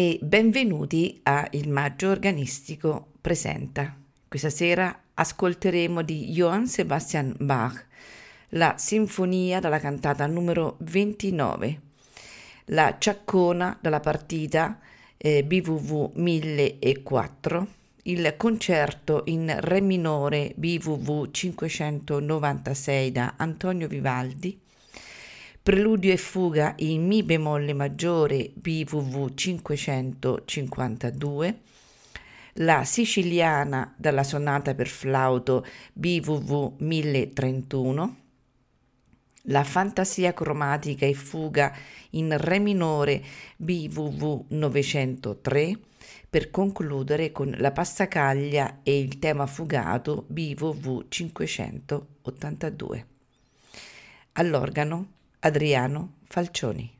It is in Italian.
e benvenuti a Il Maggio Organistico Presenta. Questa sera ascolteremo di Johann Sebastian Bach la Sinfonia dalla cantata numero 29, la Ciaccona dalla partita eh, BWV 1004, il concerto in Re minore BWV 596 da Antonio Vivaldi, Preludio e fuga in Mi bemolle maggiore BWV 552, la siciliana dalla sonata per flauto BWV 1031, la fantasia cromatica e fuga in Re minore BWV 903, per concludere con la passacaglia e il tema fugato BWV 582. All'organo Adriano Falcioni.